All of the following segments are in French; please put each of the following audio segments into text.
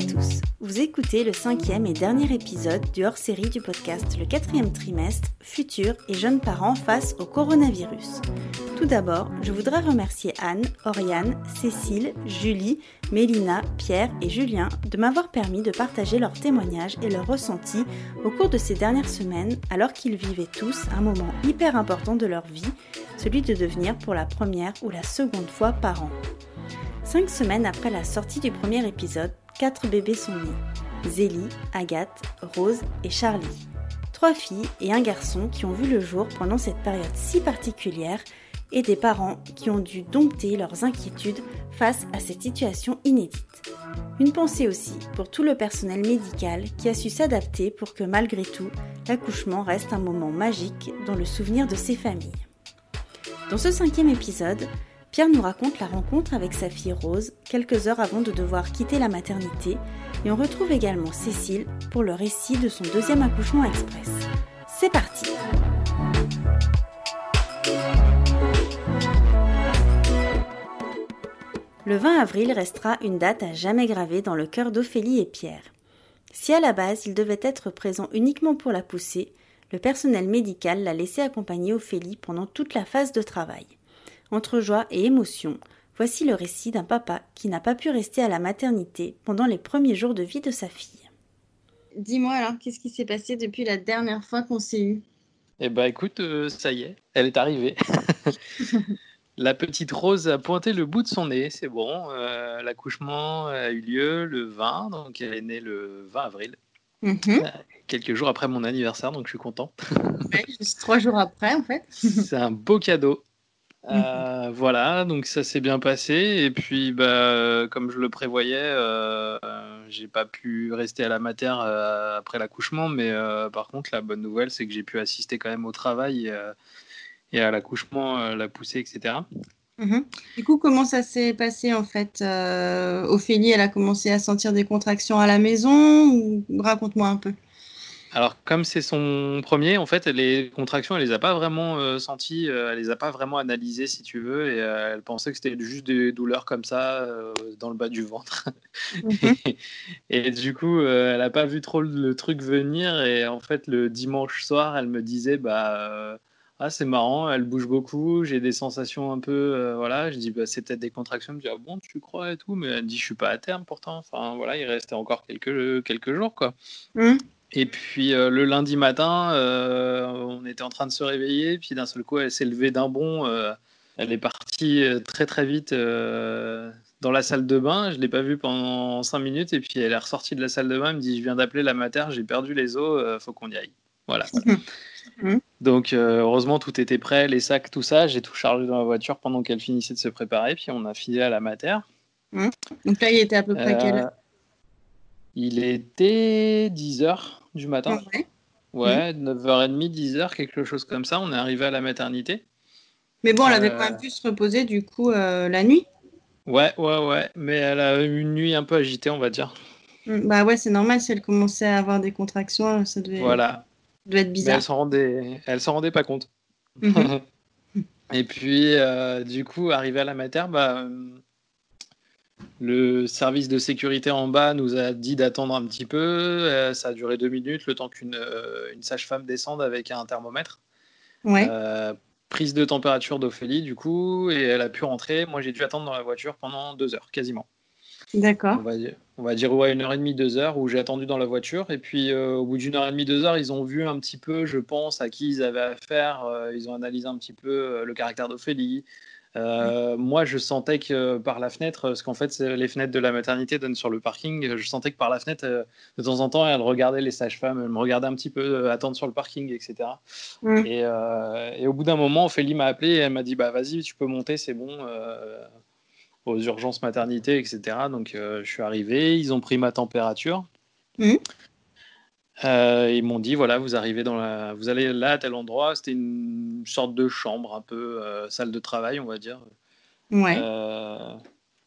tous. Vous écoutez le cinquième et dernier épisode du hors-série du podcast Le quatrième trimestre, futurs et jeunes parents face au coronavirus. Tout d'abord, je voudrais remercier Anne, Oriane, Cécile, Julie, Mélina, Pierre et Julien de m'avoir permis de partager leurs témoignages et leurs ressentis au cours de ces dernières semaines alors qu'ils vivaient tous un moment hyper important de leur vie, celui de devenir pour la première ou la seconde fois parents. Cinq semaines après la sortie du premier épisode, quatre bébés sont nés. Zélie, Agathe, Rose et Charlie. Trois filles et un garçon qui ont vu le jour pendant cette période si particulière et des parents qui ont dû dompter leurs inquiétudes face à cette situation inédite. Une pensée aussi pour tout le personnel médical qui a su s'adapter pour que malgré tout, l'accouchement reste un moment magique dans le souvenir de ces familles. Dans ce cinquième épisode, Pierre nous raconte la rencontre avec sa fille Rose quelques heures avant de devoir quitter la maternité et on retrouve également Cécile pour le récit de son deuxième accouchement express. C'est parti Le 20 avril restera une date à jamais gravée dans le cœur d'Ophélie et Pierre. Si à la base il devait être présent uniquement pour la pousser, le personnel médical l'a laissé accompagner Ophélie pendant toute la phase de travail. Entre joie et émotion, voici le récit d'un papa qui n'a pas pu rester à la maternité pendant les premiers jours de vie de sa fille. Dis-moi alors, qu'est-ce qui s'est passé depuis la dernière fois qu'on s'est eu? Eh ben écoute, euh, ça y est, elle est arrivée. la petite Rose a pointé le bout de son nez, c'est bon. Euh, l'accouchement a eu lieu le 20, donc elle est née le 20 avril. Mhm. Euh, quelques jours après mon anniversaire, donc je suis content. juste trois jours après, en fait. c'est un beau cadeau. Euh, voilà, donc ça s'est bien passé. Et puis, bah, comme je le prévoyais, euh, j'ai pas pu rester à la mater euh, après l'accouchement. Mais euh, par contre, la bonne nouvelle, c'est que j'ai pu assister quand même au travail et, à l'accouchement, la poussée, etc. Mhm. Du coup, comment ça s'est passé en fait Ophélie, elle a commencé à sentir des contractions à la maison ou... Raconte-moi un peu. Alors, comme c'est son premier, en fait, les contractions, elle les a pas vraiment euh, senties, euh, elle les a pas vraiment analysées, si tu veux, et euh, elle pensait que c'était juste des douleurs comme ça dans le bas du ventre. Mhm. et, du coup, elle n'a pas vu trop le, truc venir, et en fait, le dimanche soir, elle me disait, bah, ah, c'est marrant, elle bouge beaucoup, j'ai des sensations un peu, voilà. Je dis, bah, c'est peut-être des contractions. Elle me dit, ah bon, tu crois et tout, mais elle dit, je suis pas à terme pourtant. Enfin, voilà, il restait encore quelques quelques jours, quoi. Mhm. Et puis euh, le lundi matin, euh, on était en train de se réveiller, puis d'un seul coup, elle s'est levée d'un bond. Euh, elle est partie très très vite dans la salle de bain. Je ne l'ai pas vue pendant cinq minutes, et puis elle est ressortie de la salle de bain. Elle me dit Je viens d'appeler la mater, j'ai perdu les os, faut qu'on y aille. Voilà. Mhm. Donc heureusement, tout était prêt, les sacs, tout ça. J'ai tout chargé dans la voiture pendant qu'elle finissait de se préparer, puis on a filé à la mater. Mhm. Donc là, il était à peu près quelle heure? Il était 10 heures du matin. Ouais, 9h30, 10h, quelque chose comme ça. On est arrivé à la maternité. Mais bon, elle avait quand même pu se reposer du coup euh, la nuit. Ouais, ouais, ouais. Mais elle a eu une nuit un peu agitée, on va dire. Mm, bah ouais, c'est normal. Si elle commençait à avoir des contractions, ça devait, voilà. devait être bizarre. Mais elle s'en rendait, elle s'en rendait pas compte. Mhm. Et puis, euh, du coup, arrivé à la mater, bah, le service de sécurité en bas nous a dit d'attendre un petit peu. Euh, ça a duré deux minutes, le temps qu'une euh, une sage-femme descende avec un thermomètre. Ouais. Euh, prise de température d'Ophélie, du coup, et elle a pu rentrer. Moi, j'ai dû attendre dans la voiture pendant deux heures, quasiment. D'accord. On va dire, on va dire ouais, une heure et demie, deux heures, où j'ai attendu dans la voiture. Et puis, au bout d'une heure et demie, deux heures, ils ont vu un petit peu, je pense, à qui ils avaient affaire. ils ont analysé un petit peu le caractère d'Ophélie, euh, moi, je sentais que par la fenêtre, parce qu'en fait, les fenêtres de la maternité donnent sur le parking, je sentais que par la fenêtre, euh, de temps en temps, elle regardait les sages-femmes, elle me regardait un petit peu euh, attendre sur le parking, etc. Et, au bout d'un moment, Ophélie m'a appelé et elle m'a dit bah, Vas-y, tu peux monter, c'est bon, aux urgences maternité, etc. Donc, je suis arrivé, ils ont pris ma température. Mmh. Euh, ils m'ont dit voilà, vous arrivez dans la, vous allez là à tel endroit. C'était une sorte de chambre, un peu euh, salle de travail, on va dire. Ouais. Euh,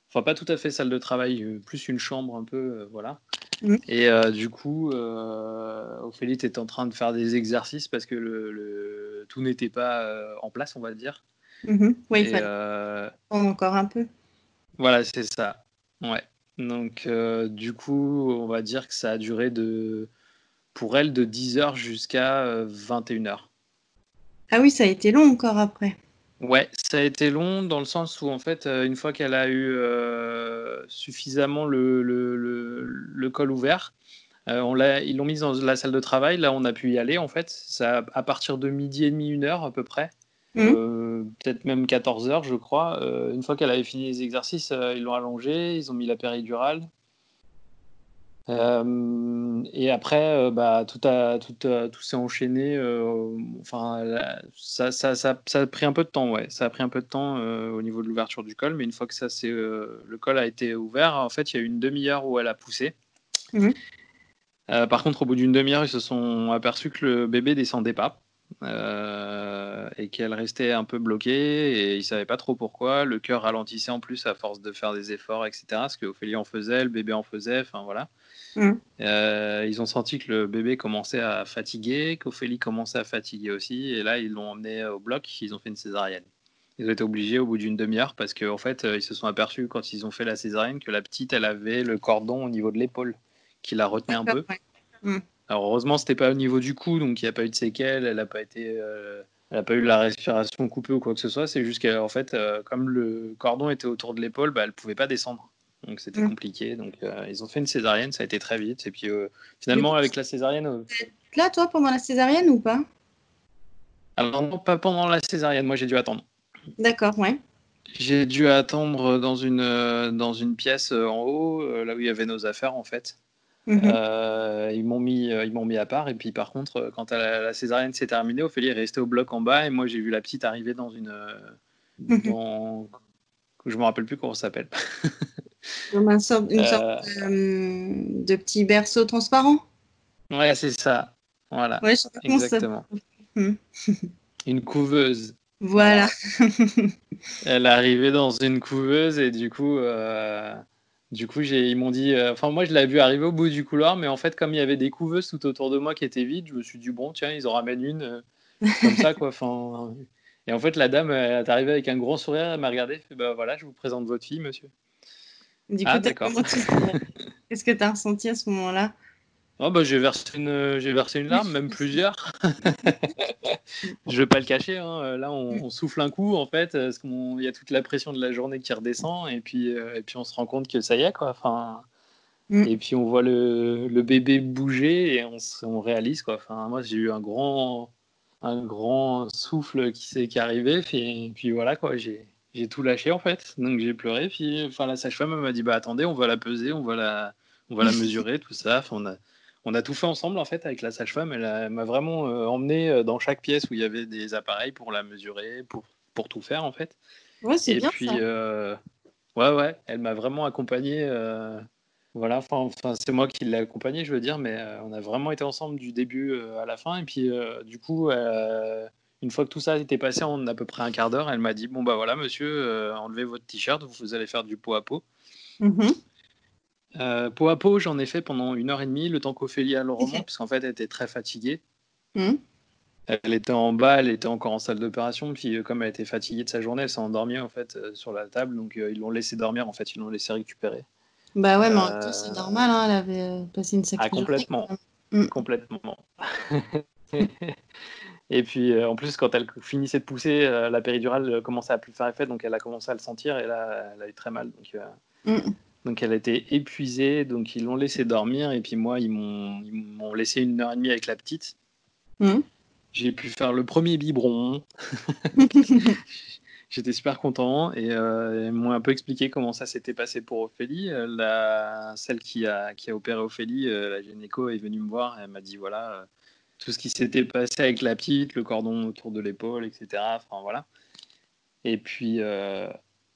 enfin, pas tout à fait salle de travail, plus une chambre, un peu, voilà. Mm. Et du coup, Ophélie était en train de faire des exercices parce que le, tout n'était pas en place, on va dire. Mm-hmm. Oui, il fallait encore un peu. Voilà, c'est ça. Ouais. Donc, du coup, on va dire que ça a duré de, pour elle de 10h jusqu'à 21h. Ah oui, ça a été long encore après. Ouais, ça a été long dans le sens où, en fait, une fois qu'elle a eu suffisamment le, le, le, col ouvert, on ils l'ont mise dans la salle de travail. Là, on a pu y aller, en fait. Ça, à partir de midi et demi, une heure à peu près. Mmh. Euh, peut-être même 14 heures, je crois. Euh, une fois qu'elle avait fini les exercices, euh, ils l'ont allongée, ils ont mis la péridurale. Et après, bah, tout, a, tout, tout s'est enchaîné. enfin, ça, ça, ça, ça, a pris un peu de temps, ouais. Ça a pris un peu de temps au niveau de l'ouverture du col, mais une fois que ça, c'est, le col a été ouvert, en fait, il y a eu une demi-heure où elle a poussé. Mmh. par contre, au bout d'une demi-heure, ils se sont aperçus que le bébé descendait pas. Euh, et qu'elle restait un peu bloquée et ils savaient pas trop pourquoi. Le cœur ralentissait en plus à force de faire des efforts, etc. Ce que Ophélie en faisait, le bébé en faisait, enfin voilà. Mm. Euh, ils ont senti que le bébé commençait à fatiguer, qu'Ophélie commençait à fatiguer aussi, et là ils l'ont emmené au bloc, ils ont fait une césarienne. Ils ont été obligés au bout d'une demi-heure parce qu'en en fait ils se sont aperçus quand ils ont fait la césarienne que la petite elle avait le cordon au niveau de l'épaule qui la retenait un peu. Mm. Alors heureusement, c'était pas au niveau du cou, donc il n'y a pas eu de séquelles, elle n'a pas été, euh, elle a pas eu la respiration coupée ou quoi que ce soit. C'est juste qu'en fait, euh, comme le cordon était autour de l'épaule, bah, elle pouvait pas descendre. Donc c'était mm. compliqué. Donc euh, ils ont fait une césarienne, ça a été très vite. Et puis finalement, avec la césarienne. Là, toi, pendant la césarienne ou pas? Alors non, pas pendant la césarienne. Moi, j'ai dû attendre. D'accord, ouais. J'ai dû attendre dans une, dans une pièce en haut, là où il y avait nos affaires en fait. Mhm. Euh, ils m'ont mis, euh, ils m'ont mis à part. Et puis par contre, euh, quand la, césarienne s'est terminée, Ophélie est restée au bloc en bas et moi j'ai vu la petite arriver dans une, mhm. dans... je me rappelle plus comment ça s'appelle. une sorte, de, petit berceau transparent. Ouais, c'est ça. Voilà. Ouais, Exactement. Mhm. une couveuse. Voilà. Elle est arrivée dans une couveuse et du coup. Du coup, ils m'ont dit. Euh, enfin, moi, je l'avais vu arriver au bout du couloir, mais en fait, comme il y avait des couveuses tout autour de moi qui étaient vides, je me suis dit, bon, tiens, ils en ramènent une. Euh, comme ça, quoi. Enfin, et en fait, la dame, elle est arrivée avec un grand sourire, elle m'a regardé, fait, bah voilà, je vous présente votre fille, monsieur. Du coup, ah, Qu'est-ce que tu as ressenti à ce moment-là? Oh bah, j'ai versé une j'ai versé une larme, même plusieurs. je vais pas le cacher. Hein. Là, on, souffle un coup en fait, parce qu'il y a toute la pression de la journée qui redescend, et puis euh, et puis on se rend compte que ça y est quoi. Enfin, mm. et puis on voit le, le bébé bouger et on, on réalise quoi. Enfin, moi j'ai eu un grand un grand souffle qui s'est qui est arrivé, et puis voilà quoi. J'ai j'ai tout lâché en fait, donc j'ai pleuré. Puis enfin la sage-femme m'a dit bah attendez, on va la peser, on va la on va la mesurer, tout ça. Enfin, on a on a tout fait ensemble en fait avec la sage-femme. Elle m'a vraiment euh, emmené euh, dans chaque pièce où il y avait des appareils pour la mesurer, pour, pour tout faire en fait. Ouais, c'est bien. Puis, euh, ouais, ouais, elle m'a vraiment accompagné. voilà, enfin, c'est moi qui l'ai accompagné, je veux dire, mais on a vraiment été ensemble du début à la fin. Et puis, du coup, une fois que tout ça était passé en à peu près un quart d'heure, elle m'a dit Bon, bah voilà, monsieur, enlevez votre t-shirt, vous allez faire du pot à pot. Mm euh, peau à peau, j'en ai fait pendant une heure et demie, le temps qu'Ophélie a le roman, parce qu'en fait, elle était très fatiguée. Hmm. Elle était en bas, elle était encore en salle d'opération, puis euh, comme elle était fatiguée de sa journée, elle s'est endormie en fait euh, sur la table, donc ils l'ont laissé dormir, en fait, ils l'ont laissé récupérer. Bah ouais, mais en tout c'est normal, hein, elle avait passé une sacrée ah, complètement, hmm. complètement. et puis en plus, quand elle finissait de pousser, la péridurale commençait à plus faire effet, donc elle a commencé à le sentir, et là, elle a eu très mal. Donc, hmm. Donc elle été épuisée, donc ils l'ont laissé dormir et puis moi ils m'ont laissé une heure et demie avec la petite. Mmh. J'ai pu faire le premier biberon. J'étais super content et euh, ils m'ont un peu expliqué comment ça s'était passé pour Ophélie. Euh, la, celle qui a, qui a opéré Ophélie, euh, la gynéco, est venue me voir et elle m'a dit voilà tout ce qui s'était passé avec la petite, le cordon autour de l'épaule, etc. Enfin voilà. Et puis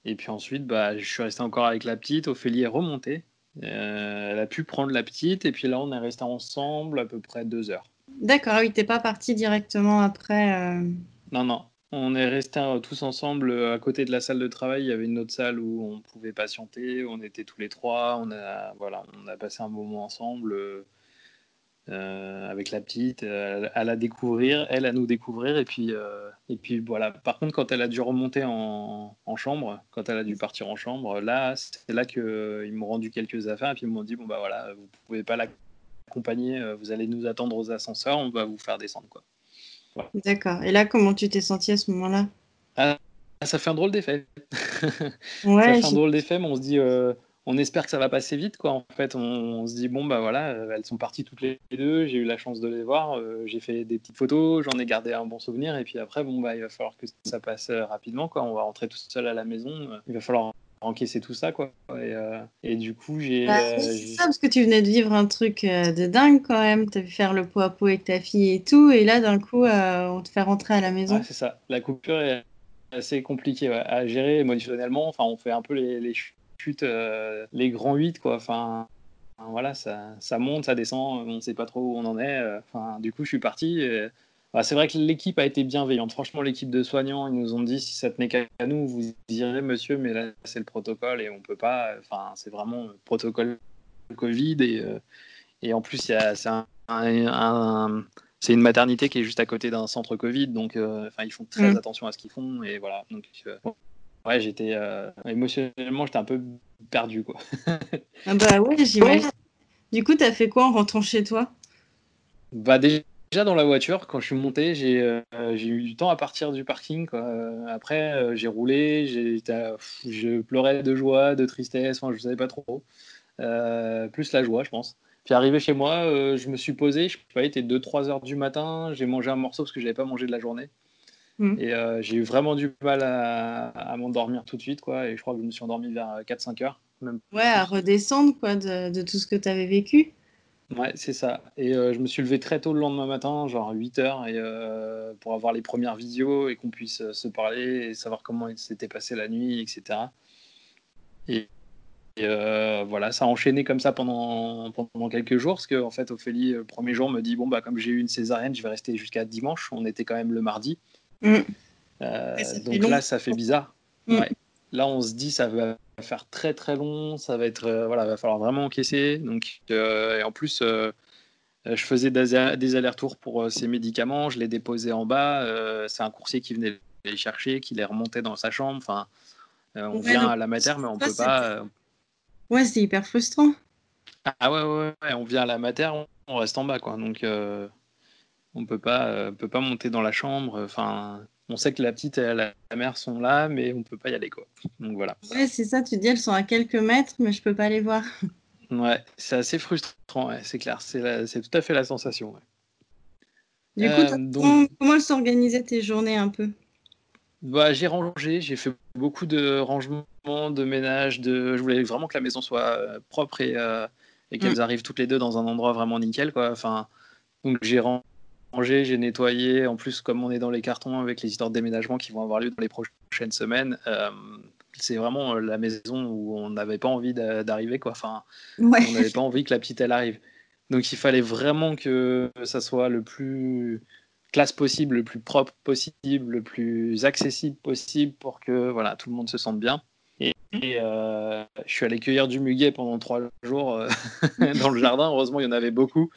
et puis ensuite, bah, je suis resté encore avec la petite. Ophélie est remontée. Euh, elle a pu prendre la petite. Et puis là, on est resté ensemble à peu près deux heures. D'accord, oui, t'es pas parti directement après. Euh. Non, non. On est restés euh, tous ensemble à côté de la salle de travail. Il y avait une autre salle où on pouvait patienter. On était tous les trois. On a, voilà, on a passé un moment ensemble avec la petite, à, la découvrir, elle à nous découvrir. Et puis, Et puis voilà. Par contre, quand elle a dû remonter en, chambre, quand elle a dû partir en chambre, là, c'est là qu'ils m'ont rendu quelques affaires et puis ils m'ont dit bon bah voilà, vous pouvez pas l'accompagner, vous allez nous attendre aux ascenseurs, on va vous faire descendre quoi. D'accord. Et là, comment tu t'es senti à ce moment-là? Ah, Ça fait un drôle d'effet. ouais, ça fait un drôle d'effet, mais on se dit, euh, on espère que ça va passer vite, quoi. En fait, on, se dit, bon, bah voilà, euh, elles sont parties toutes les deux, j'ai eu la chance de les voir, euh, j'ai fait des petites photos, j'en ai gardé un bon souvenir, et puis après, bon, bah, il va falloir que ça passe rapidement, quoi. On va rentrer tout seul à la maison, il va falloir encaisser tout ça quoi et, et du coup j'ai bah, c'est ça parce que tu venais de vivre un truc de dingue quand même tu as vu faire le pot à pot avec ta fille et tout et là d'un coup on te fait rentrer à la maison c'est ça la coupure est assez compliqué à gérer émotionnellement. Enfin, on fait un peu les, les euh, les grands 8, quoi. Enfin, voilà, ça, ça, monte, ça descend, on ne sait pas trop où on en est. Euh, enfin, du coup, je suis parti. Bah, c'est vrai que l'équipe a été bienveillante. Franchement, l'équipe de soignants, ils nous ont dit si ça tenait qu'à nous, vous direz, monsieur, mais là, c'est le protocole et on peut pas. Enfin, c'est vraiment le protocole Covid et, euh, et en plus, c'est un, un c'est une maternité qui est juste à côté d'un centre Covid, donc euh, ils font très mm. attention à ce qu'ils font et voilà. Donc euh, ouais, j'étais euh, émotionnellement j'étais un peu perdu quoi. ah bah ouais, j'imagine. Du coup, t'as fait quoi en rentrant chez toi? Bah déjà dans la voiture, quand je suis monté, j'ai j'ai eu du temps à partir du parking. Quoi. Après, j'ai roulé, je pleurais de joie, de tristesse, enfin, je savais pas trop. plus la joie, je pense. Puis arrivé chez moi, euh, je me suis posé, je sais pas, il était 2-3 heures du matin, j'ai mangé un morceau parce que je n'avais pas mangé de la journée. Mm. Et euh, j'ai eu vraiment du mal à, m'endormir tout de suite, quoi. Et je crois que je me suis endormi vers 4-5 heures. Même. Ouais, à redescendre, quoi, de, tout ce que tu avais vécu. Ouais, c'est ça. Et euh, je me suis levé très tôt le lendemain matin, genre 8 heures, et, pour avoir les premières vidéos et qu'on puisse se parler et savoir comment s'était passé la nuit, etc. Et, et euh, voilà, ça a enchaîné comme ça pendant, pendant quelques jours, parce que en fait, Ophélie, le premier jour, me dit bon bah comme j'ai eu une césarienne, je vais rester jusqu'à dimanche. On était quand même le mardi, mm. euh, donc là, ça fait bizarre. Mm. Là, on se dit ça va faire très très long, ça va être euh, voilà, va falloir vraiment encaisser. Donc et en plus. je faisais des, allers-retours pour ces médicaments, je les déposais en bas. c'est un coursier qui venait les chercher, qui les remontait dans sa chambre. Enfin, on vient à la matière, mais on peut pas. Ouais, c'est hyper frustrant. Ah ouais, ouais, ouais, on vient à la matière, on reste en bas, quoi. Donc, euh, on peut pas, euh, peut pas monter dans la chambre. Enfin, on sait que la petite et la, mère sont là, mais on peut pas y aller, quoi. Donc voilà. Ouais, c'est ça. Tu dis, elles sont à quelques mètres, mais je peux pas les voir. Ouais, c'est assez frustrant, ouais, c'est clair. C'est, c'est tout à fait la sensation. Du coup, euh, comment s'organisaient tes journées un peu? Bah, j'ai rangé, j'ai fait beaucoup de rangements, de ménage, de... je voulais vraiment que la maison soit euh, propre et, euh, et qu'elles mm. arrivent toutes les deux dans un endroit vraiment nickel. Quoi. Enfin, donc j'ai rangé, j'ai nettoyé. En plus, comme on est dans les cartons avec les histoires de déménagement qui vont avoir lieu dans les prochaines semaines, euh, c'est vraiment la maison où on n'avait pas envie d'arriver. Quoi. Enfin, On n'avait pas envie que la petite elle arrive. Donc il fallait vraiment que ça soit le plus classe possible, le plus propre possible, le plus accessible possible pour que voilà, tout le monde se sente bien. Et, euh, je suis allé cueillir du muguet pendant trois jours euh, dans le jardin. Heureusement, il y en avait beaucoup.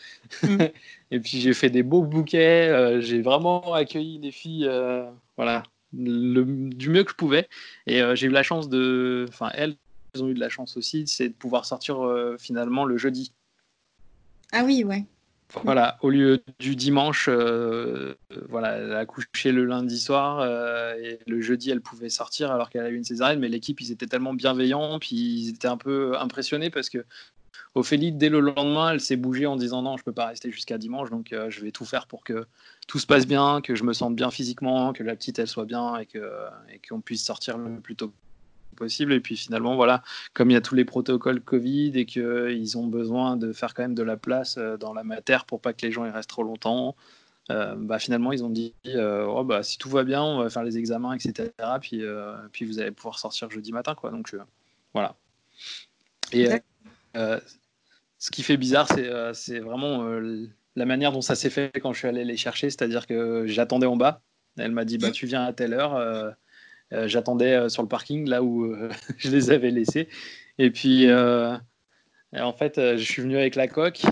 Mm. et puis j'ai fait des beaux bouquets. Euh, j'ai vraiment accueilli les filles, voilà, du mieux que je pouvais. Et j'ai eu la chance de, enfin elles, elles ont eu de la chance aussi, c'est de pouvoir sortir finalement le jeudi. Ah oui, ouais. Voilà, au lieu du dimanche, euh, voilà, elle a couché le lundi soir euh, et le jeudi elle pouvait sortir alors qu'elle a eu une césarienne. Mais l'équipe ils étaient tellement bienveillants, puis ils étaient un peu impressionnés parce que Ophélie dès le lendemain elle s'est bougée en disant non je peux pas rester jusqu'à dimanche donc euh, je vais tout faire pour que tout se passe bien, que je me sente bien physiquement, que la petite elle soit bien et que et qu'on puisse sortir le plus tôt possible. Et puis finalement, voilà, comme il y a tous les protocoles Covid et qu'ils ont besoin de faire quand même de la place euh, dans la matière pour pas que les gens y restent trop longtemps, euh, bah, finalement, ils ont dit euh, oh, bah, si tout va bien, on va faire les examens, etc. Puis, puis vous allez pouvoir sortir jeudi matin. Quoi. Donc voilà. Et ce qui fait bizarre, c'est vraiment la manière dont ça s'est fait quand je suis allé les chercher. C'est-à-dire que j'attendais en bas. Elle m'a dit bah, tu viens à telle heure. Euh, j'attendais euh, sur le parking là où euh, je les avais laissés. Et puis, en fait, je suis venu avec la coque.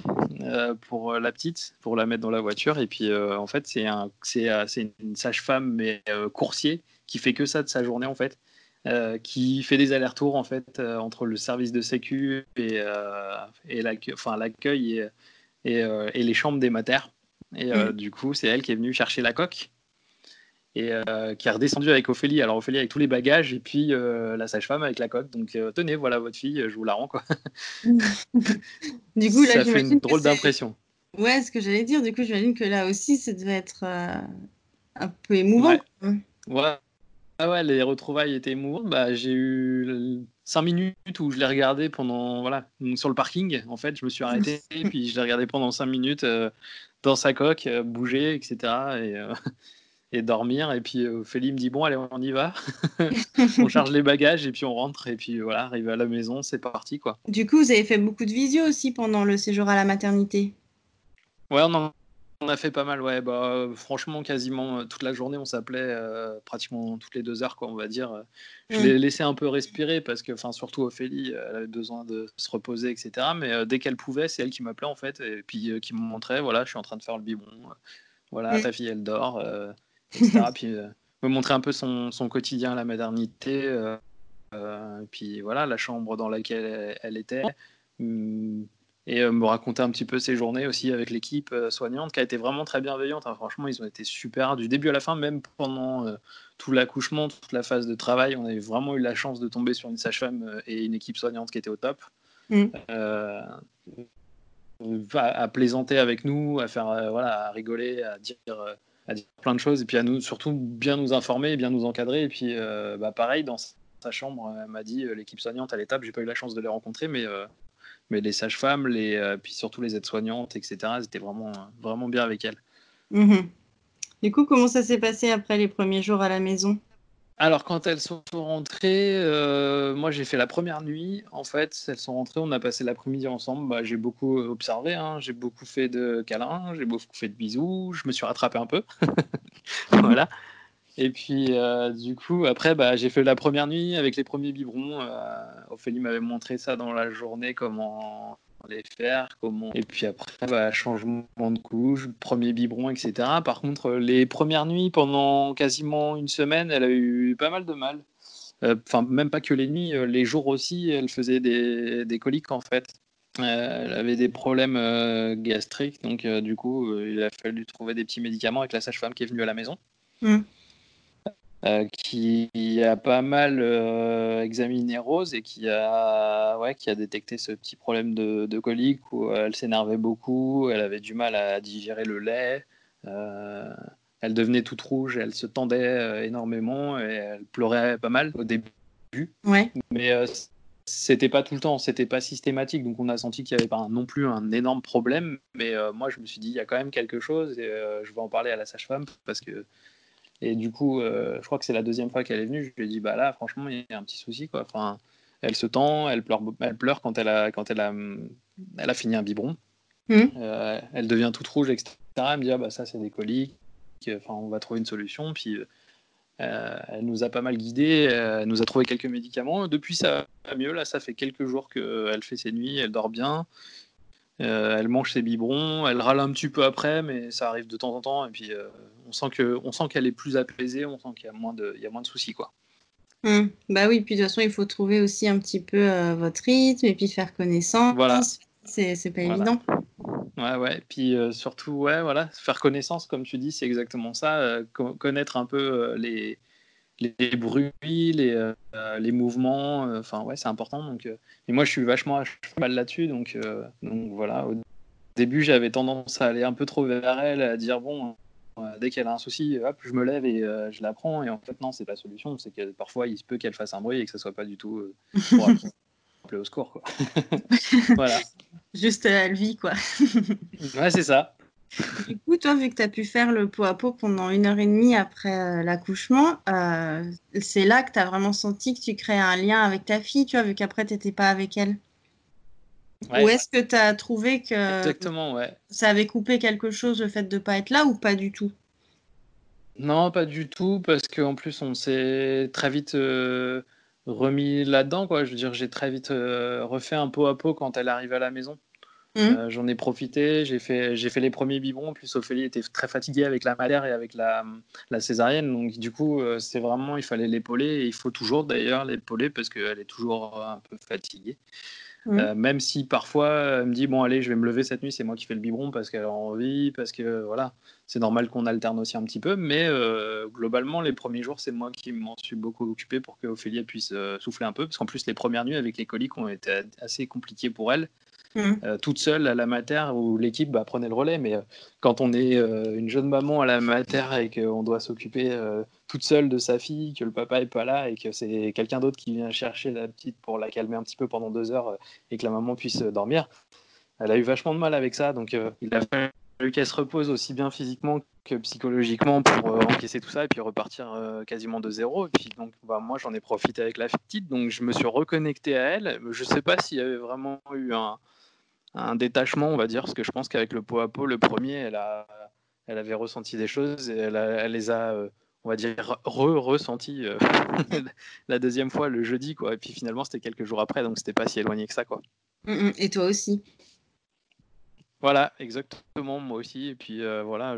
pour la petite, pour la mettre dans la voiture. Et puis, en fait, c'est un, c'est, une sage-femme, mais coursier, qui fait que ça de sa journée, en fait. qui fait des allers-retours en fait entre le service de sécu et, et l'accueil, enfin, et, et, et, les chambres des matères. Et mm. du coup, c'est elle qui est venue chercher la coque et euh, qui est redescendu avec Ophélie. Alors Ophélie avec tous les bagages et puis euh, la sage-femme avec la coque. Donc euh, tenez, voilà votre fille, je vous la rends quoi. du coup, là, ça fait une drôle d'impression. Ouais, ce que j'allais dire. Du coup, j'imagine que là aussi, ça devait être un peu émouvant. Ouais. Ah ouais, les retrouvailles étaient émouvantes. Bah, j'ai eu cinq minutes où je l'ai regardé pendant voilà sur le parking. En fait, je me suis arrêté et puis je l'ai regardé pendant cinq minutes dans sa coque, bouger, etc. Et et dormir. Et puis euh, Ophélie me dit Bon, allez, on y va. on charge les bagages et puis on rentre. Et puis voilà, arrive à la maison, c'est parti. quoi. Du coup, vous avez fait beaucoup de visio aussi pendant le séjour à la maternité Ouais, on en on a fait pas mal, ouais. Bah, franchement, quasiment euh, toute la journée, on s'appelait euh, pratiquement toutes les deux heures, quoi, on va dire. Je mm. l'ai laissé un peu respirer parce que, enfin, surtout Ophélie, elle avait besoin de se reposer, etc. Mais dès qu'elle pouvait, c'est elle qui m'appelait en fait, et puis qui me montrait, voilà, je suis en train de faire le biberon. voilà, mm. ta fille, elle dort etc. puis euh, me montrer un peu son, son, quotidien à la maternité, euh, euh, puis voilà, la chambre dans laquelle elle, était, mm, et me raconter un petit peu ses journées aussi avec l'équipe soignante qui a été vraiment très bienveillante. Hein. Franchement, ils ont été super du début à la fin, même pendant tout l'accouchement, toute la phase de travail. On avait vraiment eu la chance de tomber sur une sage-femme et une équipe soignante qui était au top. Mm. à, plaisanter avec nous, à faire voilà, à rigoler, à dire à dire plein de choses et puis à nous surtout bien nous informer, bien nous encadrer. Et puis euh, bah, pareil, dans sa chambre, elle m'a dit euh, l'équipe soignante à l'étape, j'ai pas eu la chance de les rencontrer, mais, euh, mais les sages-femmes, les, puis surtout les aides-soignantes, etc., étaient vraiment, vraiment bien avec elle. Mhm. Du coup, comment ça s'est passé après les premiers jours à la maison? Alors, quand elles sont rentrées, euh, moi j'ai fait la première nuit. En fait, elles sont rentrées, on a passé l'après-midi ensemble. Bah, j'ai beaucoup observé, hein. j'ai beaucoup fait de câlins, j'ai beaucoup fait de bisous. Je me suis rattrapé un peu. voilà. Et puis, euh, du coup, après, bah, j'ai fait la première nuit avec les premiers biberons. Euh, Ophélie m'avait montré ça dans la journée, comment les faire, comment. Et puis après, bah, changement de couche, premier biberon, etc. Par contre, les premières nuits, pendant quasiment une semaine, elle a eu pas mal de mal. Euh, enfin, même pas que les nuits, euh, les jours aussi, elle faisait des, des coliques en fait. Euh, elle avait des problèmes gastriques, donc du coup, il a fallu trouver des petits médicaments avec la sage-femme qui est venue à la maison. Mmh. Euh, qui a pas mal euh, examiné Rose et qui a, ouais, qui a détecté ce petit problème de, de colique où elle s'énervait beaucoup, elle avait du mal à digérer le lait, euh, elle devenait toute rouge, elle se tendait énormément et elle pleurait pas mal au début. Ouais. Mais c'était pas tout le temps, c'était pas systématique, donc on a senti qu'il y avait pas non plus un énorme problème. Mais moi, je me suis dit, il y a quand même quelque chose et je vais en parler à la sage-femme parce que et du coup, euh, je crois que c'est la deuxième fois qu'elle est venue. Je lui ai dit, bah là, franchement, il y a un petit souci. Quoi. Enfin, elle se tend, elle pleure, elle pleure quand, elle a, quand elle, a, elle a fini un biberon. Mmh. Euh, elle devient toute rouge, etc. Elle me dit, ah, bah ça, c'est des coliques. Enfin, on va trouver une solution. Puis, euh, elle nous a pas mal guidés. Elle nous a trouvé quelques médicaments. Depuis, ça va mieux. Là, ça fait quelques jours qu'elle fait ses nuits. Elle dort bien. Euh, elle mange ses biberons, elle râle un petit peu après, mais ça arrive de temps en temps. Et puis euh, on sent que, on sent qu'elle est plus apaisée, on sent qu'il y a moins de, il y a moins de soucis quoi. Mmh. Bah oui, puis de toute façon, il faut trouver aussi un petit peu euh, votre rythme et puis faire connaissance. Voilà. C'est pas évident. Ouais, ouais. Puis surtout, ouais, voilà, faire connaissance, comme tu dis, c'est exactement ça. connaître un peu les, les bruits, les, euh, les mouvements. Euh, enfin, ouais, c'est important. Donc, euh, et moi, je suis vachement à cheval là-dessus. Donc, donc, voilà. Au début, j'avais tendance à aller un peu trop vers elle, à dire bon, dès qu'elle a un souci, hop, je me lève et je la prends. Et en fait, non, c'est pas la solution. C'est que parfois, il se peut qu'elle fasse un bruit et que ce soit pas du tout pour appeler au secours. Quoi. voilà. Juste, elle vit, quoi. ouais, c'est ça. Du coup, toi, vu que tu as pu faire le pot à pot pendant une heure et demie après euh, l'accouchement, euh, c'est là que tu as vraiment senti que tu créais un lien avec ta fille, tu vois, vu qu'après, tu n'étais pas avec elle? Ou est-ce que tu as trouvé que Exactement, ouais. ça avait coupé quelque chose le fait de ne pas être là ou pas du tout? Non, pas du tout, parce qu'en plus, on s'est très vite euh, remis là-dedans. Quoi. Je veux dire, j'ai très vite refait un pot à pot quand elle arrive à la maison. Mmh. J'en ai profité, j'ai fait, j'ai fait les premiers biberons. Plus, Ophélie était très fatiguée avec la matière et avec la, la césarienne. Donc, du coup, c'est vraiment, il fallait l'épauler. Et il faut toujours d'ailleurs l'épauler parce qu'elle est toujours un peu fatiguée. Mmh. Euh, même si parfois elle me dit bon allez je vais me lever cette nuit c'est moi qui fais le biberon parce qu'elle a envie parce que voilà c'est normal qu'on alterne aussi un petit peu mais euh, globalement les premiers jours c'est moi qui m'en suis beaucoup occupé pour que Ophélie puisse euh, souffler un peu parce qu'en plus les premières nuits avec les coliques ont été assez compliquées pour elle Mmh. Euh, toute seule à la mater où l'équipe bah, prenait le relais. Mais euh, quand on est euh, une jeune maman à la mater et qu'on doit s'occuper toute seule de sa fille, que le papa est pas là et que c'est quelqu'un d'autre qui vient chercher la petite pour la calmer un petit peu pendant deux heures et que la maman puisse dormir, elle a eu vachement de mal avec ça. Donc il a fallu se repose aussi bien physiquement que psychologiquement pour encaisser tout ça et puis repartir quasiment de zéro. Et puis donc bah, moi j'en ai profité avec la petite, donc je me suis reconnecté à elle. Je sais pas s'il y avait vraiment eu un, détachement, on va dire, parce que je pense qu'avec le pot à pot, le premier, elle, a, elle avait ressenti des choses et elle, les a, euh, on va dire, re-ressenti euh, la deuxième fois le jeudi, quoi. Et puis finalement, c'était quelques jours après, donc c'était pas si éloigné que ça, quoi. Mm, mm. Et toi aussi? Voilà, exactement, moi aussi. Et puis euh, voilà,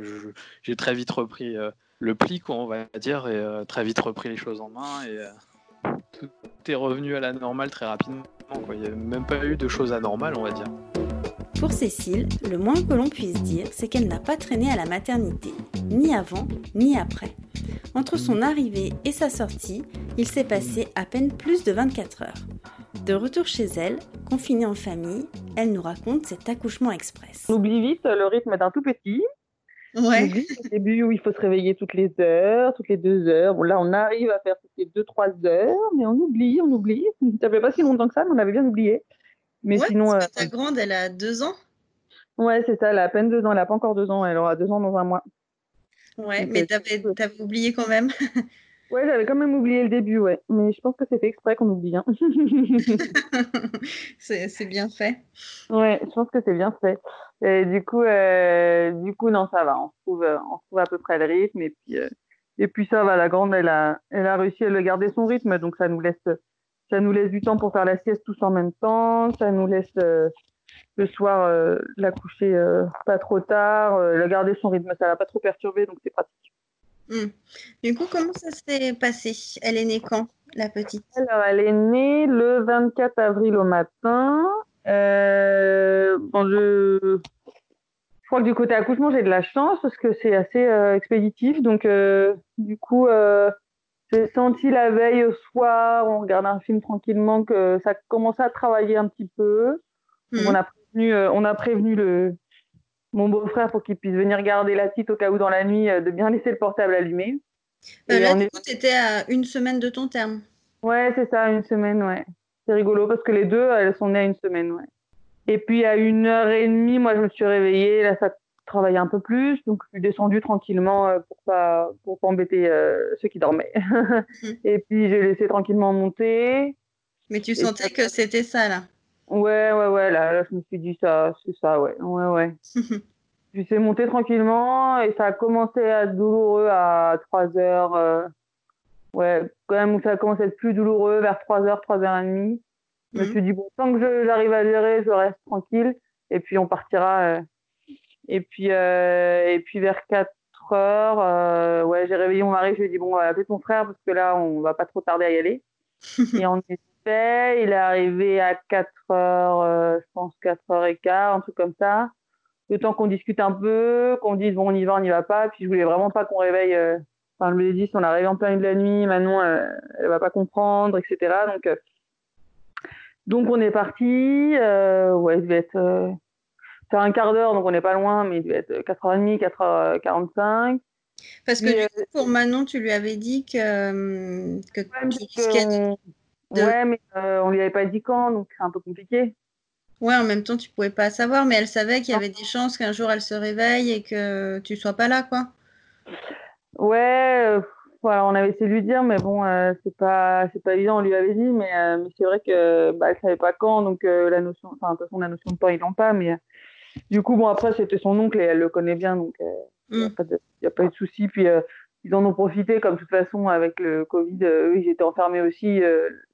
j'ai très vite repris le pli, quoi, on va dire, et très vite repris les choses en main. Et tout est revenu à la normale très rapidement. Il n'y a même pas eu de choses anormales, on va dire. Pour Cécile, le moins que l'on puisse dire, c'est qu'elle n'a pas traîné à la maternité, ni avant, ni après. Entre son arrivée et sa sortie, il s'est passé à peine plus de 24 heures. De retour chez elle, confinée en famille, elle nous raconte cet accouchement express. On oublie vite le rythme d'un tout petit. Ouais. Au début où il faut se réveiller toutes les heures, toutes les deux heures. Bon, là, on arrive à faire toutes les deux, trois heures, mais on oublie, on oublie. Ça fait pas si longtemps que ça, mais on avait bien oublié. Mais sinon. Euh, ta grande, elle a deux ans? Ouais, c'est ça, elle a à peine deux ans, elle a pas encore deux ans, elle aura deux ans dans un mois. Ouais, mais euh, tu avais oublié quand même. Ouais, j'avais quand même oublié le début, ouais. Mais je pense que c'est fait exprès qu'on oublie. Hein. c'est bien fait. Ouais, je pense que c'est bien fait. Et du coup, euh, du coup, non, ça va. On trouve, on trouve à peu près le rythme. Et puis, euh, et puis ça va. La grande, elle a, elle a réussi à garder son rythme, donc ça nous laisse, ça nous laisse du temps pour faire la sieste tous en même temps. Ça nous laisse euh, le soir la coucher pas trop tard, la garder son rythme. Ça l'a pas trop perturbé, donc c'est pratique. Hmm. Du coup, comment ça s'est passé? Elle est née quand, la petite? Alors, elle est née le 24 avril au matin. Euh, je... crois que du côté accouchement, j'ai de la chance parce que c'est assez euh, expéditif. Donc, euh, du coup, j'ai senti la veille au soir, on regardait un film tranquillement, que ça commençait à travailler un petit peu. Hmm. On, a prévenu, on a prévenu le, mon beau-frère pour qu'il puisse venir garder la petite au cas où dans la nuit, euh, de bien laisser le portable allumé. Euh, là, du coup, tu étais à une semaine de ton terme. Ouais, c'est ça, une semaine, ouais. C'est rigolo parce que les deux, elles sont nées à une semaine, ouais. Et puis à une heure et demie, moi, je me suis réveillée. Là, ça travaillait un peu plus, donc je suis descendue tranquillement euh, pour pas pour pas embêter ceux qui dormaient. Mhm. et puis j'ai laissé tranquillement monter. Mais tu sentais que c'était ça là. Ouais, ouais, ouais, là, là, je me suis dit ça, c'est ça, ouais, ouais, ouais. Puis c'est monté tranquillement et ça a commencé à être douloureux à 3 heures. Euh, ouais, quand même, ça a commencé à être plus douloureux vers 3 heures, 3 heures et demie. Je me mhm. suis dit, bon, tant que j'arrive à gérer, je reste tranquille et puis on partira. Euh. Et, puis, euh, et puis vers 4 heures, ouais, j'ai réveillé mon mari, je lui ai dit, bon, appeler ton frère parce que là, on va pas trop tarder à y aller. et on est fait. Il est arrivé à 4 heures, euh, je pense 4 heures et quart, un truc comme ça. Le temps qu'on discute un peu, qu'on dise bon on y va, on n'y va pas. Puis je voulais vraiment pas qu'on réveille. Euh, enfin, je lui ai dit si on arrive en plein milieu de la nuit, Manon, euh, elle va pas comprendre, etc. Donc, donc on est parti. ouais, il devait être faire un quart d'heure, donc on n'est pas loin, mais il devait être 4h30, 4h45. Parce que pour Manon, tu lui avais dit que, que, Ouais, mais euh, on lui avait pas dit quand, donc c'est un peu compliqué. Ouais, en même temps, tu pouvais pas savoir, mais elle savait qu'il y avait des chances qu'un jour elle se réveille et que tu sois pas là, quoi. Ouais, euh, voilà, on avait essayé de lui dire, mais bon, euh, c'est pas, c'est pas évident. On lui avait dit, mais, mais c'est vrai que bah, elle savait pas quand, donc la notion, enfin, de toute façon, la notion de temps, ils l'ont pas, mais du coup, bon, après, c'était son oncle et elle le connaît bien, donc il n'y a, mm. a, pas eu de souci. Puis ils en ont profité, comme de toute façon, avec le Covid, eux, ils étaient enfermés aussi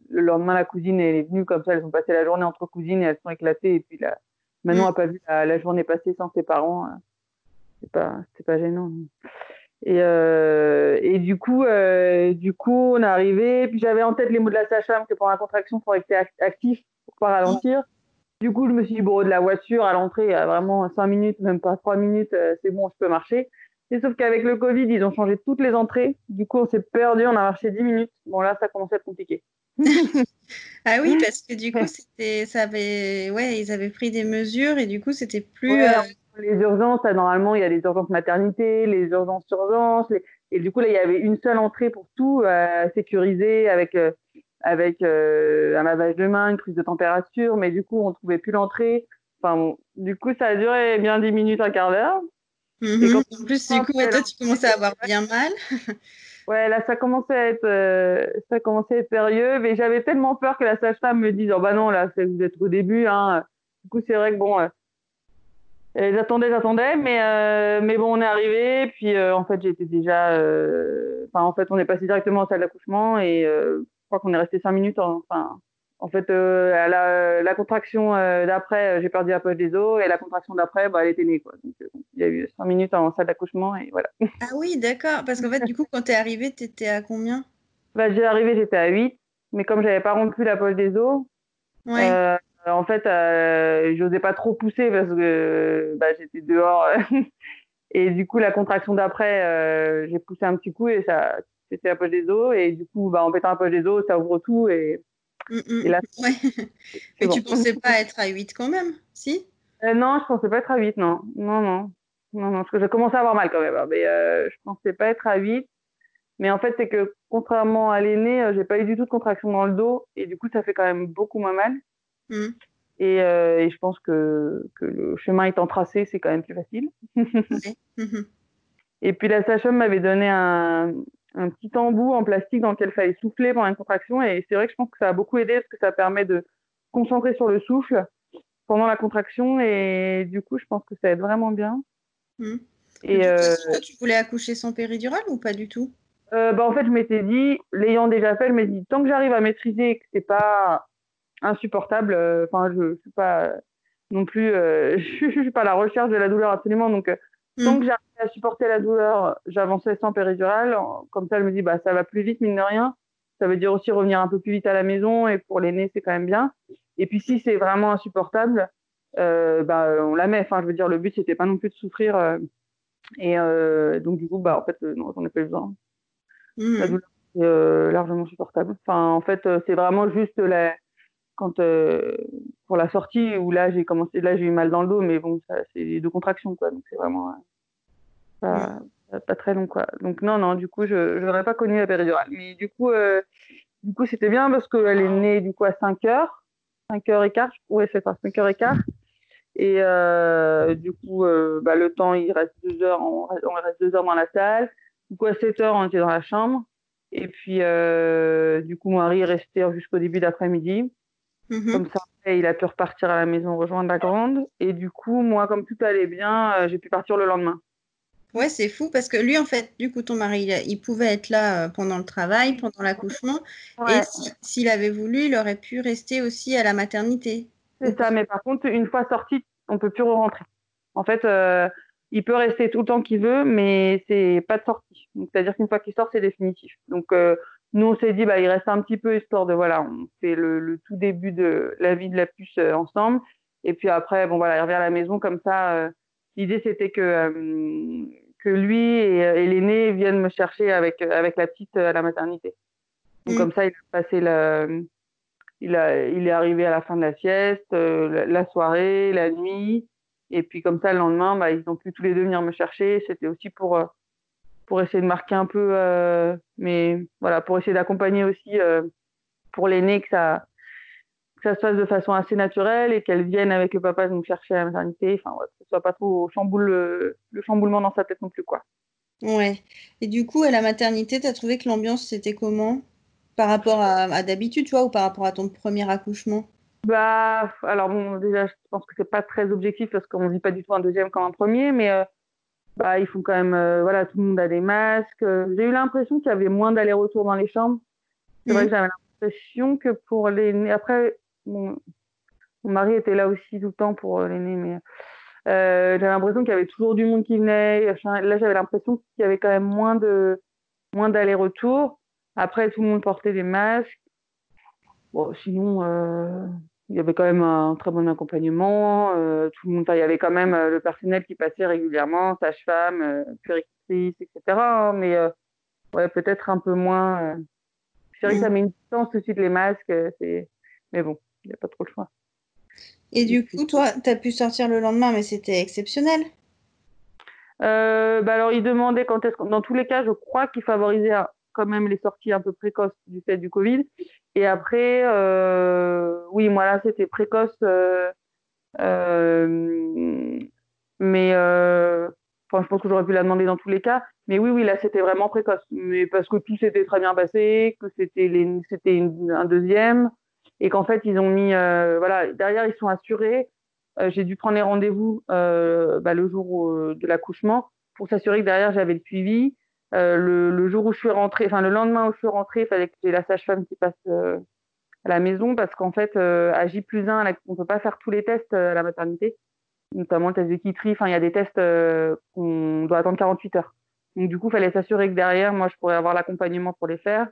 le lendemain, la cousine elle est venue comme ça. Elles ont passé la journée entre cousines et elles sont éclatées. Et puis la, Manon n'a pas vu la, journée passée sans ses parents. C'est pas, c'est pas gênant. Et, euh, et du coup, euh, du coup, on est arrivé. Puis j'avais en tête les mots de la sage-femme que pendant la contraction, il faudrait que tu actif pour pas ralentir. Du coup, je me suis dit, bon, de la voiture à l'entrée, a vraiment 5 minutes, même pas 3 minutes, euh, c'est bon, je peux marcher. Et sauf qu'avec le Covid, ils ont changé toutes les entrées. Du coup, on s'est perdu, on a marché 10 minutes. Bon, là, ça commençait à être compliqué. ah oui, parce que du coup, c'était, ça avait, ouais, ils avaient pris des mesures et du coup, c'était plus. Euh, les urgences, normalement, il y a les urgences maternité, les urgences urgences, et du coup, là, il y avait une seule entrée pour tout euh, sécuriser avec avec euh, un lavage de main, une prise de température, mais du coup, on trouvait plus l'entrée. Enfin, du coup, ça a duré bien 10 minutes, un quart d'heure. Mhm. en plus, du coup, toi, tu commençais à avoir bien mal. ouais, là, ça commençait à être, euh, ça commençait à être sérieux, mais j'avais tellement peur que la sage-femme me dise, oh bah non, là, vous êtes au début, hein. Du coup, c'est vrai que bon, euh, j'attendais, j'attendais, mais mais bon, on est arrivé, puis en fait, j'étais déjà, enfin, en fait, on est passé directement en salle d'accouchement et crois qu'on est resté cinq minutes. enfin, en fait, euh, la, la, contraction euh, d'après, euh, j'ai perdu la poche des os, et la contraction d'après, bah, elle était née. Quoi. Donc, il y a eu cinq minutes en salle d'accouchement, et voilà. Ah oui, d'accord. Parce qu'en fait, du coup, quand tu es arrivé, tu étais à combien? Bah, J'ai arrivé, j'étais à 8, mais comme j'avais pas rompu la poche des os, en fait, j'osais pas trop pousser parce que bah, j'étais dehors. et du coup, la contraction d'après, j'ai poussé un petit coup et ça c'était la poche des os et du coup bah, en pétant la poche des os ça ouvre tout et, mm, mm. et là mais tu pensais pas être à 8 quand même si? Euh, non je pensais pas être à 8 non. Non non. Non non parce que j'ai commencé à avoir mal quand même hein, mais euh, je pensais pas être à 8 mais en fait c'est que contrairement à l'aîné euh, j'ai pas eu du tout de contraction dans le dos et du coup ça fait quand même beaucoup moins mal. Mm. et, et, je pense que, que le chemin étant tracé c'est quand même plus facile. Et puis la sage m'avait donné un, un petit embout en plastique dans lequel il fallait souffler pendant une contraction. Et c'est vrai que je pense que ça a beaucoup aidé parce que ça permet de concentrer sur le souffle pendant la contraction. Et du coup, je pense que ça aide vraiment bien. Mmh. Et, euh, tu voulais accoucher sans péridurale ou pas du tout? Euh, bah, En fait, je m'étais dit, l'ayant déjà fait, je m'étais dit, tant que j'arrive à maîtriser et que c'est pas insupportable, euh, enfin, je, ne suis pas non plus, je, suis pas à la recherche de la douleur absolument. Donc, que mmh. j'arrive à supporter la douleur, j'avançais sans péridurale. Comme ça, elle me dit, bah, ça va plus vite, mine de rien. Ça veut dire aussi revenir un peu plus vite à la maison et pour l'aîné, c'est quand même bien. Et puis, si c'est vraiment insupportable, euh, bah, on la met. Enfin, je veux dire, le but, c'était pas non plus de souffrir. Euh, et euh, donc, du coup, bah, en fait, non, j'en ai pas besoin. Mmh. La douleur, c'est largement supportable. Enfin, en fait, c'est vraiment juste la, quand pour la sortie où là j'ai commencé là j'ai eu mal dans le dos mais bon ça c'est deux contractions quoi donc c'est vraiment pas, pas, très long quoi. Donc non non, du coup je n'aurais pas connu la péridurale. Mais du coup euh, du coup c'était bien parce qu'elle est née du coup à 5 heures, 5 heures et quart. Ouais c'est ça, 5 heures et quart. Et euh, du coup euh, bah, le temps il reste 2 heures, on, reste 2 heures dans la salle. Du coup à 7 heures on était dans la chambre. Et puis du coup mon mari est resté jusqu'au début d'après-midi. Mm-hmm. Comme ça, il a pu repartir à la maison rejoindre la grande. Et du coup, moi, comme tout allait bien, j'ai pu partir le lendemain. Ouais, c'est fou parce que lui, en fait, du coup, ton mari, il, pouvait être là euh, pendant le travail, pendant l'accouchement. Et s'il avait voulu, il aurait pu rester aussi à la maternité. C'est ça, mais par contre, une fois sorti, on peut plus rentrer. En fait, euh, il peut rester tout le temps qu'il veut, mais c'est pas de sortie. C'est-à-dire qu'une fois qu'il sort, c'est définitif. Donc, euh, nous, on s'est dit, bah, il reste un petit peu histoire de, voilà, on fait le, le tout début de la vie de la puce ensemble. Et puis après, bon, voilà, il revient à la maison comme ça L'idée, c'était que, euh, que lui et, et l'aîné viennent me chercher avec, avec la petite à la maternité. Donc, mm. comme ça, il a passé le, il, a, il est arrivé à la fin de la sieste, euh, la, soirée, la nuit. Et puis, comme ça, le lendemain, bah, ils ont pu tous les deux venir me chercher. C'était aussi pour, euh, pour essayer de marquer un peu, mais voilà, pour essayer d'accompagner aussi pour l'aîné que ça, que ça se fasse de façon assez naturelle et qu'elle vienne avec le papa nous chercher à la maternité. Enfin, que ce soit pas trop chamboule, le chamboulement dans sa tête non plus, quoi. Ouais. Et du coup, à la maternité, tu as trouvé que l'ambiance, c'était comment? Par rapport à, d'habitude, tu vois, ou par rapport à ton premier accouchement? Bah, alors bon, déjà, je pense que c'est pas très objectif parce qu'on vit pas du tout un deuxième comme un premier, mais euh, bah, ils font quand même, euh, voilà, tout le monde a des masques. J'ai eu l'impression qu'il y avait moins d'aller-retour dans les chambres. C'est vrai mmh. que j'avais l'impression que pour les... Après, bon, mon mari était là aussi tout le temps pour l'aîné, mais j'avais l'impression qu'il y avait toujours du monde qui venait. Là, j'avais l'impression qu'il y avait quand même moins de moins d'allers-retours. Après, tout le monde portait des masques. Bon, sinon, il y avait quand même un très bon accompagnement. Euh, tout le monde, il y avait quand même euh, le personnel qui passait régulièrement, sage-femme, euh, puéricultrice, etc. Hein, mais ouais, peut-être un peu moins. C'est vrai que ça met une distance tout de suite les masques. c'est... Mais bon, il n'y a pas trop le choix. Et du coup, toi, tu as pu sortir le lendemain, mais c'était exceptionnel. bah alors, il demandait quand est-ce Dans tous les cas, je crois qu'il favorisait quand même les sorties un peu précoces du fait du Covid. Et après, euh, oui, moi là, c'était précoce. Euh, euh, mais je pense que j'aurais pu la demander dans tous les cas. Mais oui, oui, là, c'était vraiment précoce. Mais parce que tout s'était très bien passé, que c'était c'était un deuxième, et qu'en fait, ils ont mis, voilà, derrière, ils sont assurés. J'ai dû prendre les rendez-vous bah, le jour de l'accouchement pour s'assurer que derrière, j'avais le suivi. Euh, le, jour où je suis rentrée, enfin le lendemain où je suis rentrée, il fallait que j'ai la sage-femme qui passe euh, à la maison parce qu'en fait, euh, à J plus 1, on ne peut pas faire tous les tests à la maternité, notamment le test de Kitry. Enfin, il y a des tests qu'on doit attendre 48 heures. Donc du coup, il fallait s'assurer que derrière, moi, je pourrais avoir l'accompagnement pour les faire.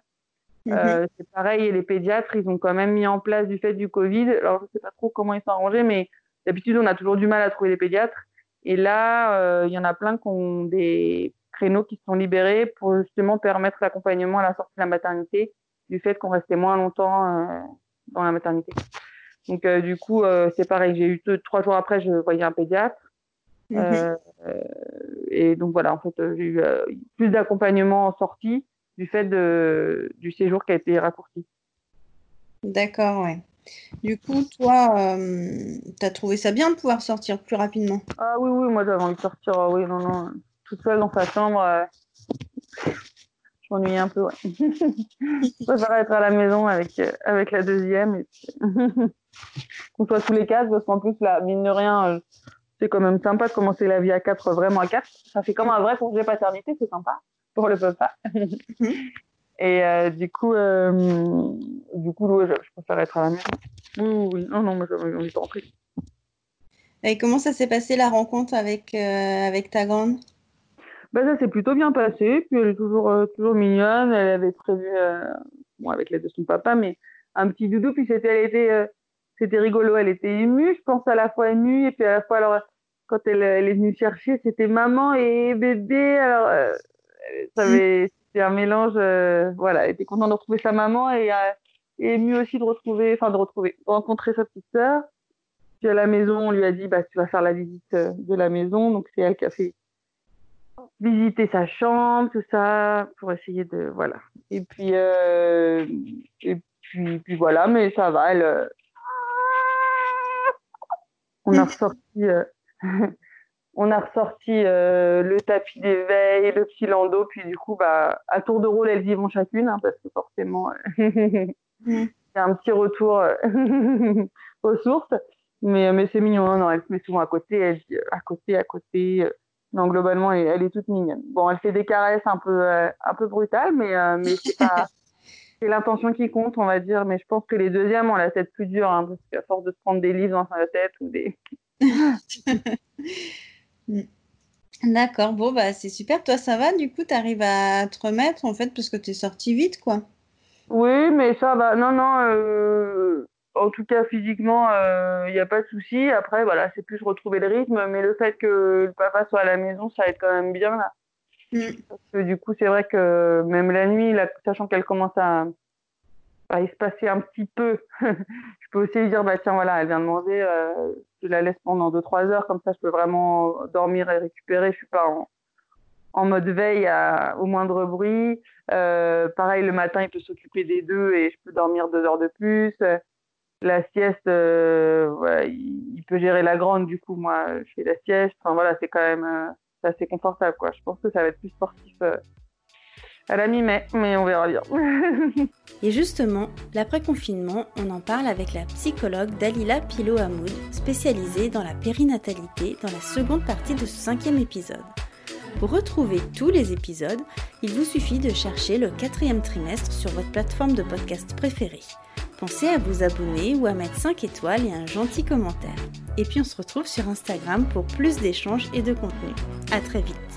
Mhm. c'est pareil, et les pédiatres, ils ont quand même mis en place du fait du Covid. Alors, je ne sais pas trop comment ils sont arrangés, mais d'habitude, on a toujours du mal à trouver des pédiatres. Et là, il y en a plein qui ont des créneaux qui sont libérés pour justement permettre l'accompagnement à la sortie de la maternité du fait qu'on restait moins longtemps euh, dans la maternité. Donc euh, du coup, euh, c'est pareil, j'ai eu deux, trois jours après, je voyais un pédiatre. Mhm. et donc voilà, en fait, j'ai eu plus d'accompagnement en sortie du fait de, du séjour qui a été raccourci. D'accord, ouais. Du coup, toi, tu as trouvé ça bien de pouvoir sortir plus rapidement? Ah oui, oui, moi j'avais envie de sortir, oui, non, non toute seule dans sa chambre. Euh, je m'ennuie un peu. Ouais. je préfère être à la maison avec, euh, avec la deuxième. Et qu'on soit tous les quatre, parce qu'en plus, là, mine de rien, euh, c'est quand même sympa de commencer la vie à quatre, vraiment à quatre. Ça fait comme un vrai congé paternité, c'est sympa pour le papa. Et du coup, du coup, je, préfère être à la maison. Oui, oui, non, non, moi j'ai envie de rentrer. Et comment ça s'est passé la rencontre avec, avec ta grande? Bah, ça s'est plutôt bien passé. Puis elle est toujours, euh, toujours mignonne. Elle avait prévu, euh, bon, avec l'aide de son papa, mais un petit doudou. Puis c'était, elle était, euh, c'était rigolo. Elle était émue, je pense, à la fois émue. Et puis à la fois, alors, quand elle, elle est venue chercher, c'était maman et bébé. Alors, ça avait, c'était un mélange. voilà, elle était contente de retrouver sa maman et, et émue aussi de retrouver, enfin, de retrouver, de rencontrer sa petite sœur. Puis à la maison, on lui a dit, bah, tu vas faire la visite de la maison. Donc c'est elle qui a fait visiter sa chambre, tout ça, pour essayer de voilà. Et puis euh, et puis, puis voilà, mais ça va. Elle, euh, on a ressorti, euh, on a ressorti le tapis d'éveil, le petit landau, puis du coup, bah, à tour de rôle, elles y vont chacune, hein, parce que forcément, il y a un petit retour aux sources. Mais, mais c'est mignon, hein, non, elle se met souvent à côté, elle dit à côté, à côté. Non, globalement, elle, est toute mignonne. Bon, elle fait des caresses un peu, euh, un peu brutales, mais, euh, mais c'est l'intention qui compte, on va dire. Mais je pense que les deuxièmes ont la tête plus dure, hein, parce qu'à force de se prendre des livres dans la tête ou des. D'accord, bon, bah c'est super. Toi, ça va? Du coup, tu arrives à te remettre, en fait, parce que tu es sortie vite, quoi. Oui, mais ça va. Non, non. Euh, en tout cas, physiquement, il euh, n'y a pas de souci. Après, voilà, c'est plus retrouver le rythme, mais le fait que le papa soit à la maison, ça aide quand même bien là. Mm. Parce que du coup, c'est vrai que même la nuit, sachant qu'elle commence à, à espacer un petit peu, je peux aussi lui dire, bah tiens, voilà, elle vient de manger, euh, je la laisse pendant 2-3 heures, comme ça, je peux vraiment dormir et récupérer. Je suis pas en, en mode veille au moindre bruit. Euh, pareil, le matin, il peut s'occuper des deux et je peux dormir deux heures de plus la sieste, euh, il, peut gérer la grande, du coup, moi, je fais la sieste. Enfin, voilà, c'est quand même euh, assez confortable, quoi. Je pense que ça va être plus sportif euh, à la mi-mai, mais on verra bien. Et justement, l'après-confinement, on en parle avec la psychologue Dalila Pilo-Hamoud, spécialisée dans la périnatalité, dans la seconde partie de ce cinquième épisode. Pour retrouver tous les épisodes, il vous suffit de chercher le quatrième trimestre sur votre plateforme de podcast préférée. Pensez à vous abonner ou à mettre 5 étoiles et un gentil commentaire. Et puis on se retrouve sur Instagram pour plus d'échanges et de contenu. À très vite